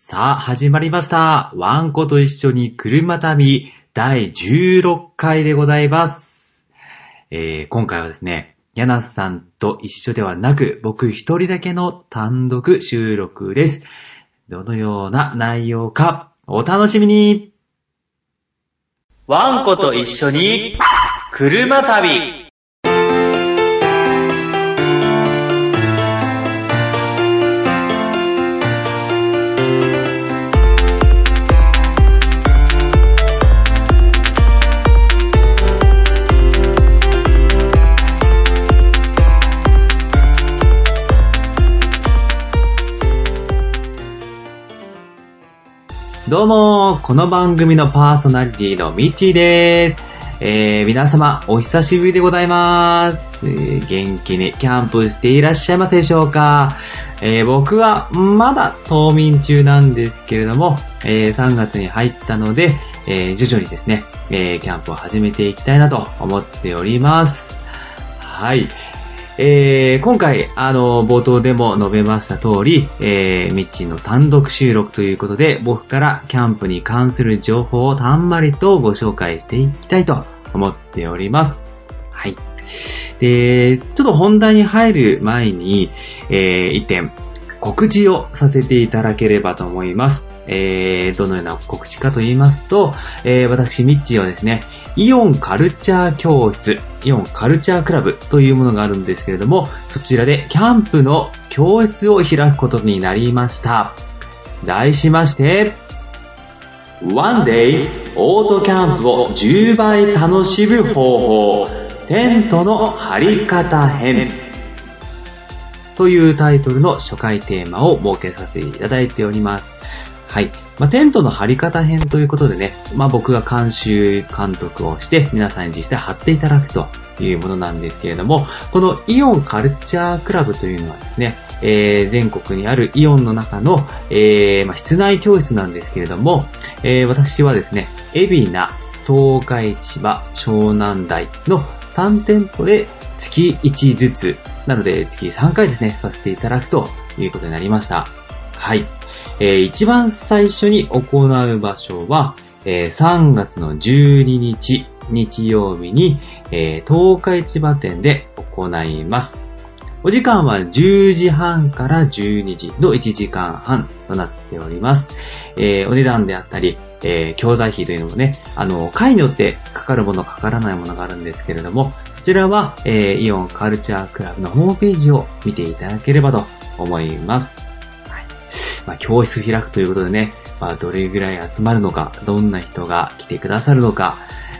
さあ、始まりました。ワンコと一緒に車旅第16回でございます。えー今回はですね、ヤナスさんと一緒ではなく、僕一人だけの単独収録です。どのような内容か、お楽しみにワンコと一緒に車旅どうも、この番組のパーソナリティのミッチーでーす。えー、皆様、お久しぶりでございます。えー元気にキャンプしていらっしゃいますでしょうか、えー僕はまだ冬眠中なんですけれども、えー3月に入ったので、えー徐々にですね、えーキャンプを始めていきたいなと思っております。はい。えー今回、あの、冒頭でも述べました通り、えー、ミッチーの単独収録ということで、僕からキャンプに関する情報をたんまりとご紹介していきたいと思っております。はい。で、ちょっと本題に入る前に、えー、一点、告知をさせていただければと思います。えー、どのような告知かと言いますと、えー、私、ミッチーはですね、イオンカルチャー教室、イオンカルチャークラブというものがあるんですけれども、そちらでキャンプの教室を開くことになりました。題しまして、One Day オートキャンプを10倍楽しむ方法、テントの張り方編。というタイトルの初回テーマを設けさせていただいております。はい。まあ、テントの張り方編ということでね、まあ、僕が監修監督をして皆さんに実際貼っていただくというものなんですけれども、このイオンカルチャークラブというのはですね、えー全国にあるイオンの中の、えーまあ、室内教室なんですけれども、えー私はですね、海老名、東海千葉、湘南台の3店舗で月1ずつ、なので月3回ですね、させていただくということになりました。はい。えー一番最初に行う場所は、えー3月の12日、日曜日に、えー東海千葉店で行います。お時間は10時半から12時の1時間半となっております。えーお値段であったり、えー教材費というのもね、あの、回によってかかるもの、かからないものがあるんですけれども、こちらは、えーイオンカルチャークラブのホームページを見ていただければと思います。まあ、教室開くということでね、まあ、どれぐらい集まるのか、どんな人が来てくださるのか、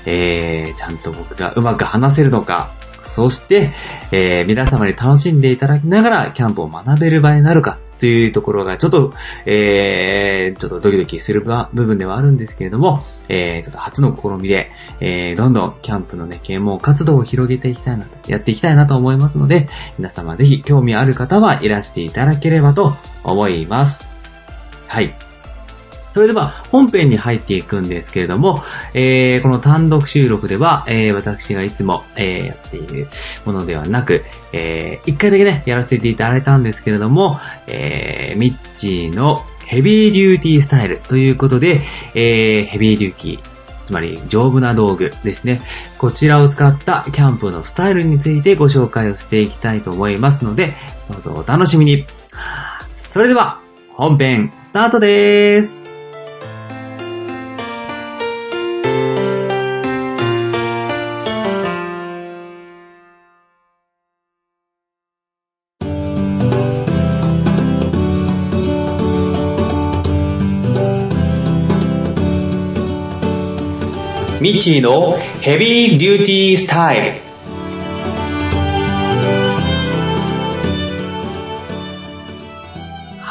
えー、ちゃんと僕がうまく話せるのか、そして、えー、皆様に楽しんでいただきながらキャンプを学べる場になるかというところがちょっと、えー、ちょっとドキドキする部分ではあるんですけれども、えー、ちょっと初の試みで、えー、どんどんキャンプのね、啓蒙活動を広げていきたいなと、やっていきたいなと思いますので、皆様ぜひ興味ある方はいらしていただければと思います。はい。それでは本編に入っていくんですけれども、えーこの単独収録では、えー私がいつも、えーやっているものではなく、えー一回だけね、やらせていただいたんですけれども、えーミッチーのヘビーデューティースタイルということで、えーヘビーデューティー、つまり丈夫な道具ですね。こちらを使ったキャンプのスタイルについてご紹介をしていきたいと思いますので、どうぞお楽しみに。それでは、本編スタートでーす。ミッチーのヘビーデューティースタイル。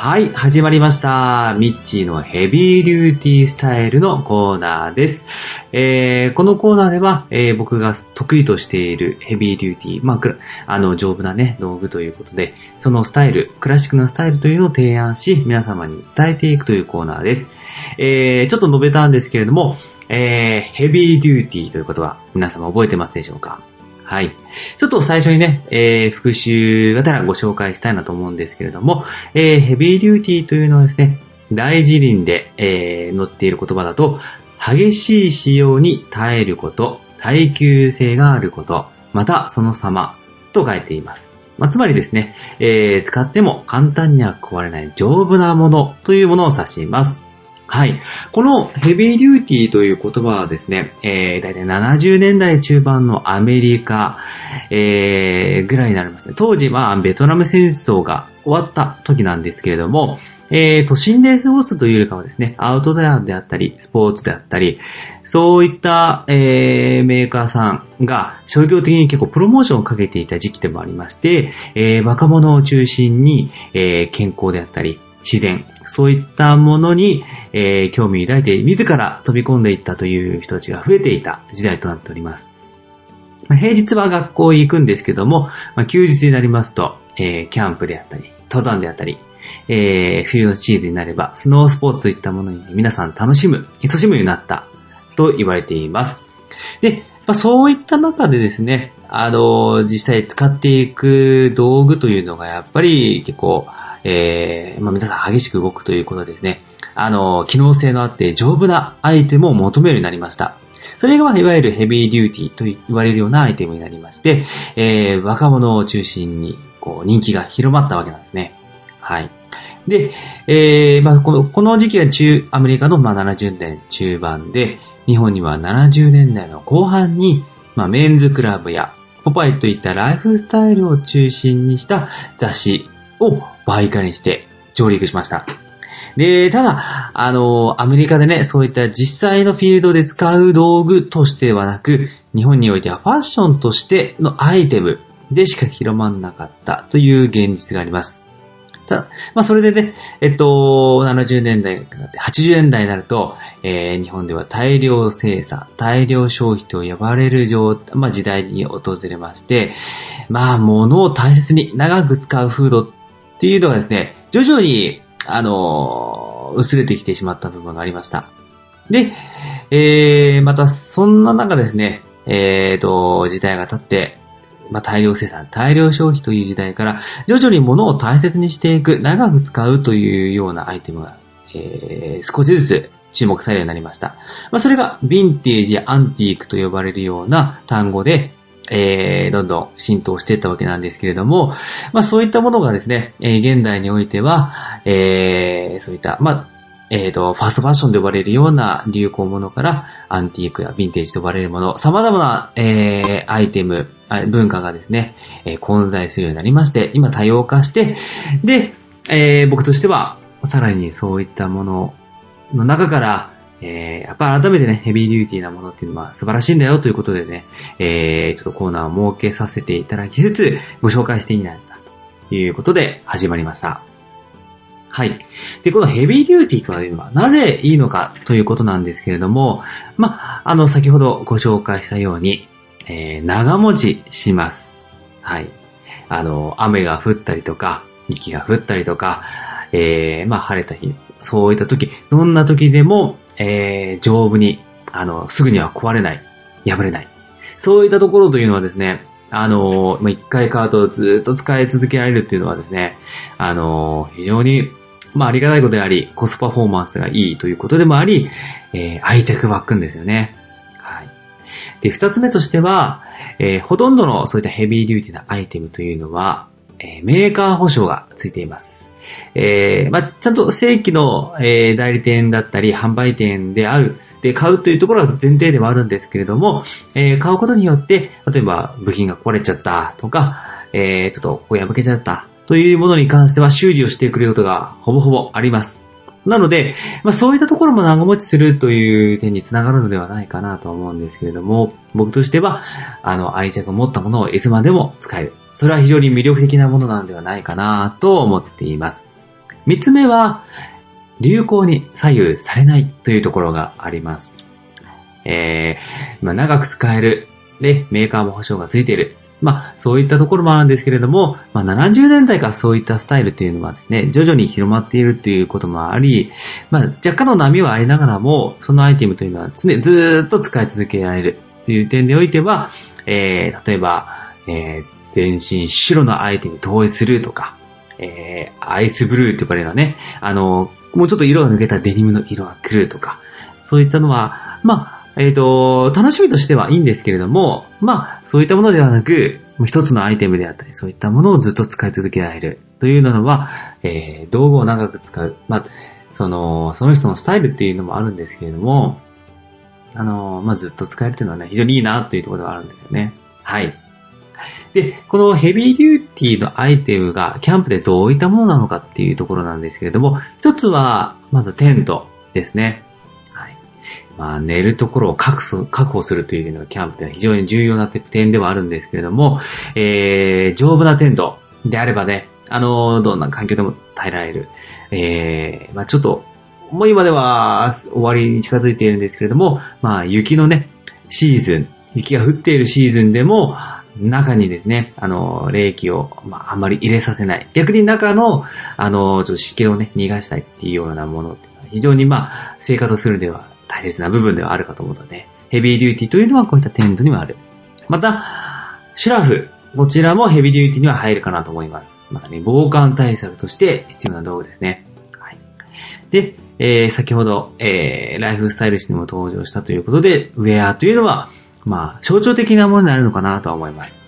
はい、始まりました。ミッチーのヘビーデューティースタイルのコーナーです。えー、このコーナーでは、えー僕が得意としているヘビーデューティー、まあ、あの、丈夫なね、道具ということで、そのスタイル、クラシックなスタイルというのを提案し、皆様に伝えていくというコーナーです。えー、ちょっと述べたんですけれども、えー、ヘビーデューティーということは皆様覚えてますでしょうか？はい。ちょっと最初にね、えー、復習がてらご紹介したいなと思うんですけれども、えー、ヘビーデューティーというのはですね、大辞林で、えー載っている言葉だと、激しい使用に耐えること、耐久性があること、またその様と書いています。まあ、つまりですね、えー使っても簡単には壊れない丈夫なものというものを指します。はい。このヘビーデューティーという言葉はですね、えー、大体70年代中盤のアメリカ、えー、ぐらいになりますね。当時はベトナム戦争が終わった時なんですけれども、えー、都心で過ごすというよりかはですね、アウトドアであったり、スポーツであったり、そういった、えー、メーカーさんが商業的に結構プロモーションをかけていた時期でもありまして、えー、若者を中心に、えー、健康であったり、自然、そういったものに、えー興味を抱いて自ら飛び込んでいったという人たちが増えていた時代となっております。平日は学校へ行くんですけども、まあ休日になりますと、えーキャンプであったり、登山であったり、えー冬のシーズンになれば、スノースポーツといったものに皆さん楽しむ、楽しむようになったと言われています。で、まあ、そういった中でですね、あの、実際使っていく道具というのがやっぱり結構、えー、まあ、皆さん激しく動くということですね、あの、機能性のあって丈夫なアイテムを求めるようになりました。それが、まいわゆるヘビーデューティーと言われるようなアイテムになりまして、えー、若者を中心に、こう、人気が広まったわけなんですね。はい。で、えー、まあこの、この時期は中、アメリカの、まあ、70年中盤で、日本には70年代の後半に、まあ、メンズクラブや、ポパイといったライフスタイルを中心にした雑誌を媒介にして上陸しました。で、ただ、あの、アメリカでね、そういった実際のフィールドで使う道具としてはなく、日本においてはファッションとしてのアイテムでしか広まんなかったという現実があります。ただ、まあそれでね、えっと、70年代になって80年代になると、えー日本では大量生産、大量消費と呼ばれる状まあ時代に訪れまして、まあ物を大切に長く使う風土っていうのがですね、徐々に、あの、薄れてきてしまった部分がありました。で、えー、またそんな中ですね、えーと、時代が経って、まあ、大量生産、大量消費という時代から、徐々に物を大切にしていく、長く使うというようなアイテムが、えー少しずつ注目されるようになりました。まあ、それが、ヴィンテージやアンティークと呼ばれるような単語で、えーどんどん浸透していったわけなんですけれども、まあ、そういったものがですね、えー現代においては、えーそういった、まあ、えっ、と、ファーストファッションと呼ばれるような流行ものから、アンティークやヴィンテージと呼ばれるもの、様々な、えーアイテム、文化がですね、えー混在するようになりまして、今多様化して、で、えー僕としては、さらにそういったものの中から、えーやっぱ改めてね、ヘビーデューティーなものっていうのは素晴らしいんだよということでね、えーちょっとコーナーを設けさせていただきつつ、ご紹介していいなということで始まりました。はい。で、このヘビーデューティーというのはなぜいいのかということなんですけれども、まあ、の、先ほどご紹介したように、えー長持ちします。はい。あの、雨が降ったりとか、雪が降ったりとか、えーまあ、晴れた日、そういった時、どんな時でも、えー丈夫に、あの、すぐには壊れない、破れない。そういったところというのはですね、あの、ま一回買うとずっと使い続けられるっていうのはですね、あの、非常に、まあありがたいことであり、コストパフォーマンスがいいということでもあり、えー愛着湧くんですよね。はい。で、二つ目としては、えーほとんどのそういったヘビーデューティなアイテムというのは、えーメーカー保証がついています。えーまあ、ちゃんと正規の、えー代理店だったり、販売店である、で、買うというところが前提ではあるんですけれども、えー買うことによって、例えば部品が壊れちゃったとか、えーちょっとここ破けちゃったというものに関しては修理をしてくれることがほぼほぼあります。なので、まあそういったところも長持ちするという点につながるのではないかなと思うんですけれども、僕としては、あの、愛着を持ったものをいつまでも使える。それは非常に魅力的なものなのではないかなと思っています。三つ目は、流行に左右されないというところがあります。えー、まあ長く使える。で、メーカーも保証がついている。まあ、そういったところもあるんですけれども、まあ、70年代からそういったスタイルというのはですね、徐々に広まっているということもあり、まあ、若干の波はありながらも、そのアイテムというのは常、ずーっと使い続けられるという点においては、えー、例えば、えー、全身白のアイテム統一するとか、えー、アイスブルーと呼ばれるようなね、あの、もうちょっと色が抜けたデニムの色が来るとか、そういったのは、まあ、えっ、と、楽しみとしてはいいんですけれども、まあ、そういったものではなく、一つのアイテムであったり、そういったものをずっと使い続けられるというのは、えー道具を長く使う。まあ、その、その人のスタイルっていうのもあるんですけれども、あの、まあ、ずっと使えるというのはね、非常にいいなというところではあるんですよね。はい。で、このヘビーデューティーのアイテムがキャンプでどういったものなのかっていうところなんですけれども、一つは、まずテントですね。まあ、寝るところを確保するというのがキャンプでは非常に重要な点ではあるんですけれども、えー、丈夫なテントであればね、あの、どんな環境でも耐えられる。えー、まあちょっと、もう今では終わりに近づいているんですけれども、まあ雪のね、シーズン、雪が降っているシーズンでも、中にですね、あの、冷気を、まあ、あんまり入れさせない。逆に中の、あの、ちょっと湿気をね、逃がしたいっていうようなものっていうのは、非常にまあ、生活をするでは大切な部分ではあるかと思うので、ヘビーデューティーというのはこういったテントにはある。また、シュラフ。こちらもヘビーデューティーには入るかなと思います。またね、防寒対策として必要な道具ですね。はい。で、えー、先ほど、えー、ライフスタイル誌にも登場したということで、ウェアというのは、まあ、象徴的なものになるのかなとは思います。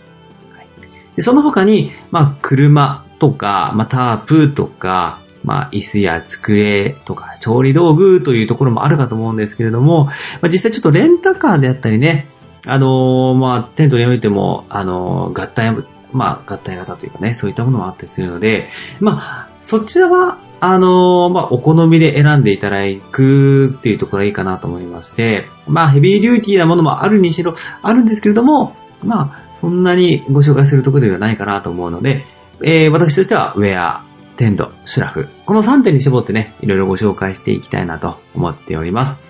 はい、でその他に、まあ、車とか、まあ、タープとか、まあ、椅子や机とか、調理道具というところもあるかと思うんですけれども、まあ、実際ちょっとレンタカーであったりね、あのーまあ、テントにおいても、あのー合体、まあ、合体型というかね、そういったものもあったりするので、まあ、そちらは、あのーまあ、お好みで選んでいただくっていうところがいいかなと思いまして、まあ、ヘビーデューティーなものもあるにしろ、あるんですけれども、まあ、そんなにご紹介するところではないかなと思うので、えー私としては、ウェア、テント、シュラフ、この3点に絞ってね、いろいろご紹介していきたいなと思っております。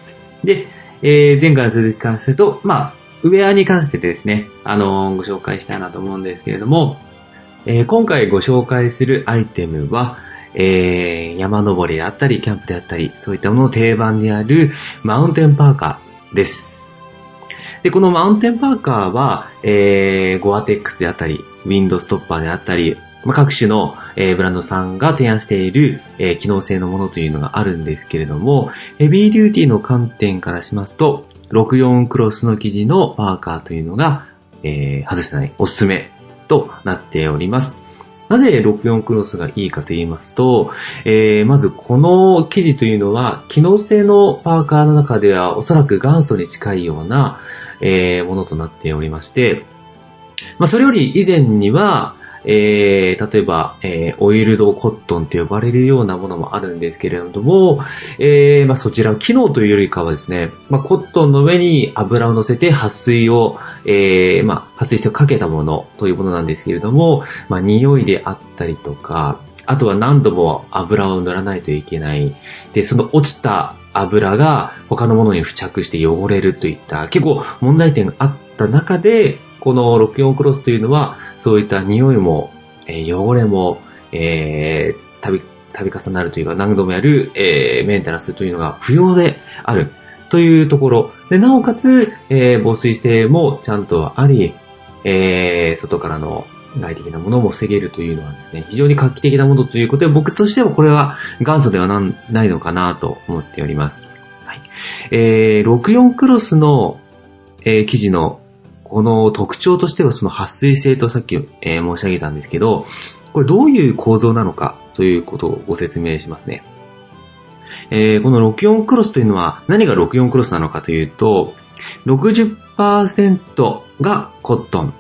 で、えー前回の続きからすると、まあ、ウェアに関してですね、あのーご紹介したいなと思うんですけれども、えー今回ご紹介するアイテムは、えー山登りであったり、キャンプであったり、そういったものの定番であるマウンテンパーカーです。で、このマウンテンパーカーは、えー、ゴアテックスであったり、ウィンドストッパーであったり、まあ、各種の、えーブランドさんが提案している、えー機能性のものというのがあるんですけれども、ヘビーデューティーの観点からしますと、64クロスの生地のパーカーというのが、えー外せないおすすめとなっております。なぜ64クロスがいいかと言いますと、えーまずこの生地というのは、機能性のパーカーの中ではおそらく元祖に近いような、えーものとなっておりまして、まあ、それより以前には、えー、例えば、えーオイルドコットンと呼ばれるようなものもあるんですけれども、えーまあ、そちらは機能というよりかはですね、まあ、コットンの上に油を乗せて撥水を、えーまあ、撥水してかけたものというものなんですけれども、まあ、匂いであったりとか、あとは何度も油を塗らないといけない。で、その落ちた油が他のものに付着して汚れるといった結構問題点があった中で、この64クロスというのは、そういった匂いも、えー汚れも、えー、たび、たび重なるというか何度もやる、えーメンテナンスというのが不要であるというところ。で、なおかつ、えー防水性もちゃんとあり、えー外からの外的なものも防げるというのはですね、非常に画期的なものということで、僕としてはこれは元祖ではないのかなと思っております。はい。えー、64クロスの、えー生地のこの特徴としてはその撥水性とさっき、えー申し上げたんですけど、これどういう構造なのかということをご説明しますね。えーこの64クロスというのは何が64クロスなのかというと、60%がコットン、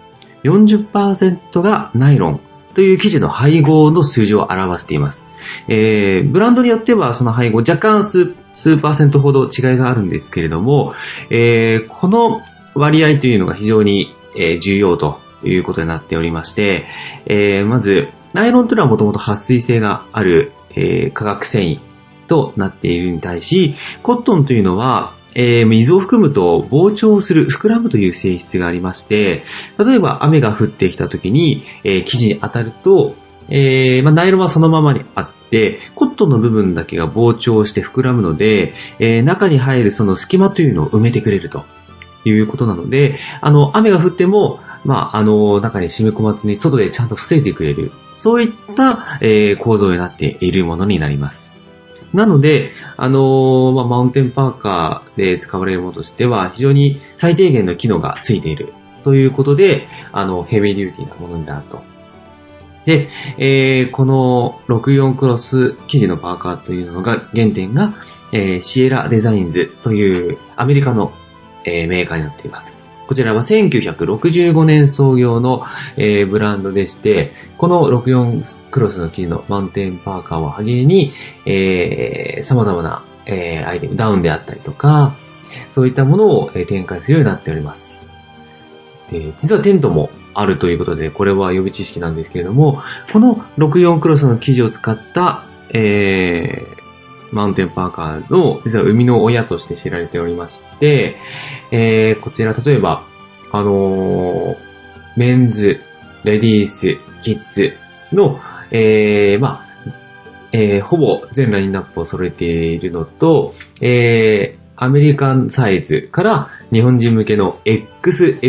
40%がナイロンという生地の配合の数字を表しています。えーブランドによってはその配合若干数数パーセントほど違いがあるんですけれども、えーこの割合というのが非常に、え重要ということになっておりまして、えーまず、ナイロンというのはもともと撥水性がある、えー化学繊維となっているに対し、コットンというのは、えー水を含むと膨張する、膨らむという性質がありまして、例えば雨が降ってきた時に、えー生地に当たると、えーまあ、ナイロンはそのままにあって、コットンの部分だけが膨張して膨らむので、えー中に入るその隙間というのを埋めてくれると。いうことなので、あの、雨が降っても、まあ、あの、中に染み込まずに外でちゃんと防いでくれる。そういった、えー構造になっているものになります。なので、あのーまあ、マウンテンパーカーで使われるものとしては、非常に最低限の機能がついているということで、あの、ヘビーデューティーなものになると。で、えーこの64クロス生地のパーカーというのが、原点が、えーシエラデザインズというアメリカの、えーメーカーになっています。こちらは1965年創業の、えーブランドでして、この64クロスの生地のマウンテンパーカーをはじめに、えー様々な、えーアイテム、ダウンであったりとか、そういったものを、えー展開するようになっております。で、実はテントもあるということで、これは予備知識なんですけれども、この64クロスの生地を使った、えー、マウンテンパーカーの、実は生みの親として知られておりまして、えー、こちら例えば、あのーメンズ、レディース、キッズの、えー、まあ、えー、ほぼ全ラインナップを揃えているのと、えー、アメリカンサイズから日本人向けの XX、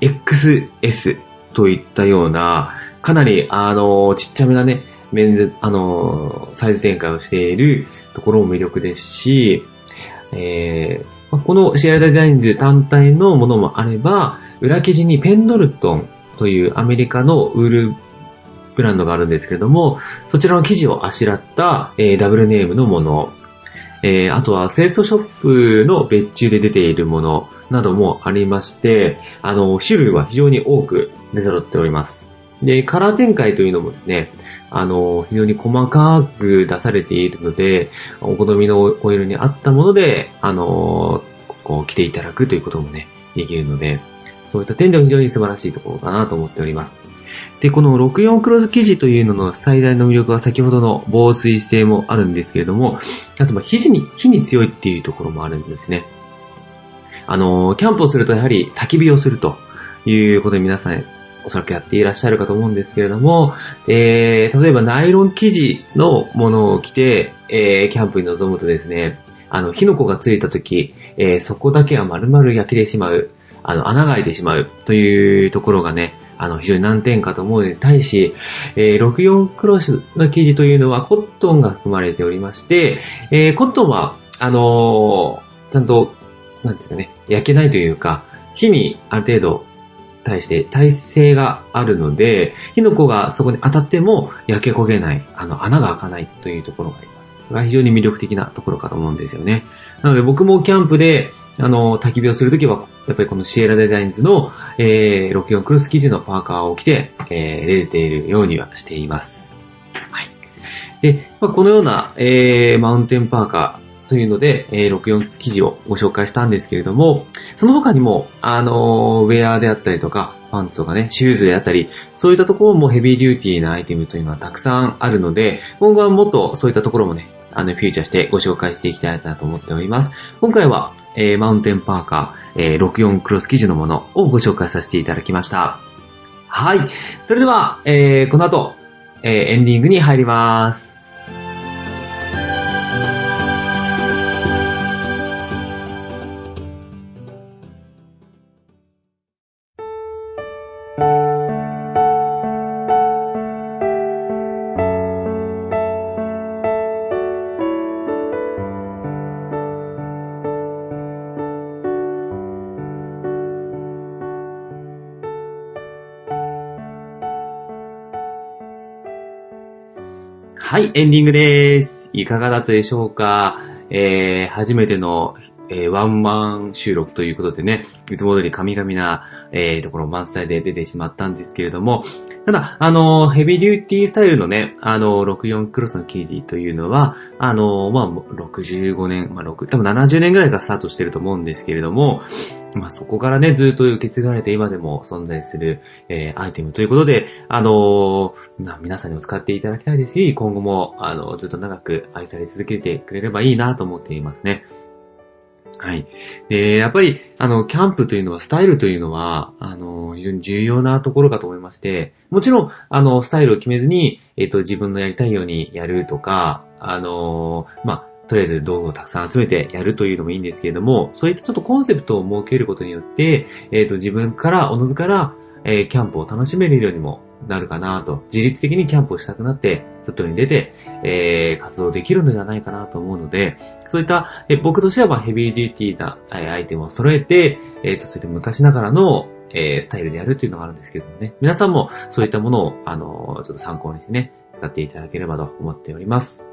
XS といったような、かなり、あのー、ちっちゃめなね、メンズ、あの、サイズ展開をしているところも魅力ですし、えーこのシェアデザインズ単体のものもあれば、裏生地にペンドルトンというアメリカのウールブランドがあるんですけれども、そちらの生地をあしらった、えーダブルネームのもの、えーあとはセレクトショップの別注で出ているものなどもありまして、あの、種類は非常に多く出揃っております。で、カラー展開というのもですね、あの、非常に細かく出されているので、お好みのオイルに合ったもので、あの、こう着ていただくということもね、できるので、そういった点では非常に素晴らしいところかなと思っております。で、この64クロス生地というのの最大の魅力は先ほどの防水性もあるんですけれども、あとま火に、火に強いっていうところもあるんですね。あの、キャンプをするとやはり焚き火をするということで皆さんおそらくやっていらっしゃるかと思うんですけれども、えー、例えばナイロン生地のものを着て、えー、キャンプに臨むとですね、あの、火の粉がついた時、えー、そこだけは丸々焼けてしまう、あの、穴が開いてしまうというところがね、あの、非常に難点かと思うのに対し、えー、64クロスの生地というのはコットンが含まれておりまして、えー、コットンは、あのーちゃんと、なんですかね、焼けないというか、火にある程度対して耐性があるので、火の粉がそこに当たっても焼け焦げない、あの、穴が開かないというところがあります。それが非常に魅力的なところかと思うんですよね。なので僕もキャンプで、あの、焚き火をするときは、やっぱりこのシエラデザインズの、えー、64クロス生地のパーカーを着て、えー、出ているようにはしています。はい。で、まあ、このような、えー、マウンテンパーカーというので、えー、64生地をご紹介したんですけれども、その他にも、あのーウェアであったりとか、パンツとかね、シューズであったり、そういったところもヘビーデューティーなアイテムというのはたくさんあるので、今後はもっとそういったところもね、あの、フューチャーしてご紹介していきたいなと思っております。今回は、えー、マウンテンパーカー、えー、64クロス生地のものをご紹介させていただきました。はい。それでは、えー、この後、えー、エンディングに入ります。はい、エンディングです。いかがだったでしょうか？えー、初めての、えーワンマン収録ということでね、いつも通り神々な、えー、ところ満載で出てしまったんですけれども、ただ、あの、ヘビーデューティースタイルのね、あの、64クロスの生地というのは、あの、まあ、65年、まあ、6、多分70年ぐらいからスタートしてると思うんですけれども、まあ、そこからね、ずっと受け継がれて今でも存在する、えーアイテムということで、あのーな皆さんにも使っていただきたいですし、今後も、あの、ずっと長く愛され続けてくれればいいなと思っていますね。はい。で、やっぱり、あの、キャンプというのは、スタイルというのは、あの、非常に重要なところかと思いまして、もちろん、あの、スタイルを決めずに、えっ、と、自分のやりたいようにやるとか、あの、まあ、とりあえず道具をたくさん集めてやるというのもいいんですけれども、そういったちょっとコンセプトを設けることによって、えっ、と、自分から、おのずから、えーキャンプを楽しめるようにもなるかなと、自律的にキャンプをしたくなって、外に出て、えー、活動できるのではないかなと思うので、そういった、え僕としてはヘビーデューティーな、えアイテムを揃えて、えっ、ー、と、そういった昔ながらの、えー、スタイルでやるっていうのがあるんですけどもね、皆さんもそういったものを、あのちょっと参考にしてね、使っていただければと思っております。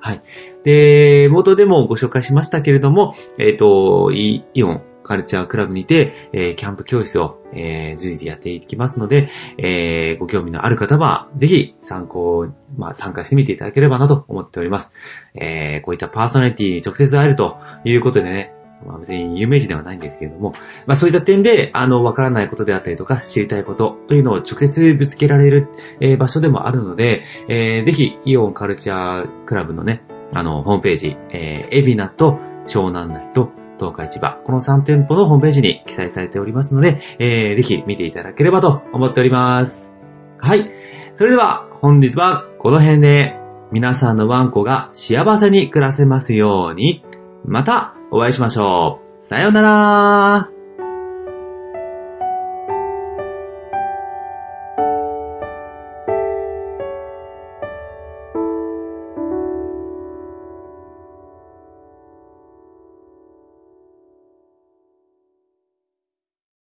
はい。で、冒頭でもご紹介しましたけれども、えっ、ー、と、イオンカルチャークラブにて、えー、キャンプ教室を、えー、随時やっていきますので、えー、ご興味のある方は、ぜひ参考、まあ、参加してみていただければなと思っております。え、こういったパーソナリティに直接会えるということでね、まあ別に有名人ではないんですけれども、まあそういった点で、あの、わからないことであったりとか、知りたいことというのを直接ぶつけられる、え、場所でもあるので、え、ぜひ、イオンカルチャークラブのね、あの、ホームページ、えー、エビナと湘南内と東海市場、この3店舗のホームページに記載されておりますので、えー、ぜひ見ていただければと思っております。はい。それでは、本日はこの辺で、皆さんのワンコが幸せに暮らせますように、またお会いしましょう。さようなら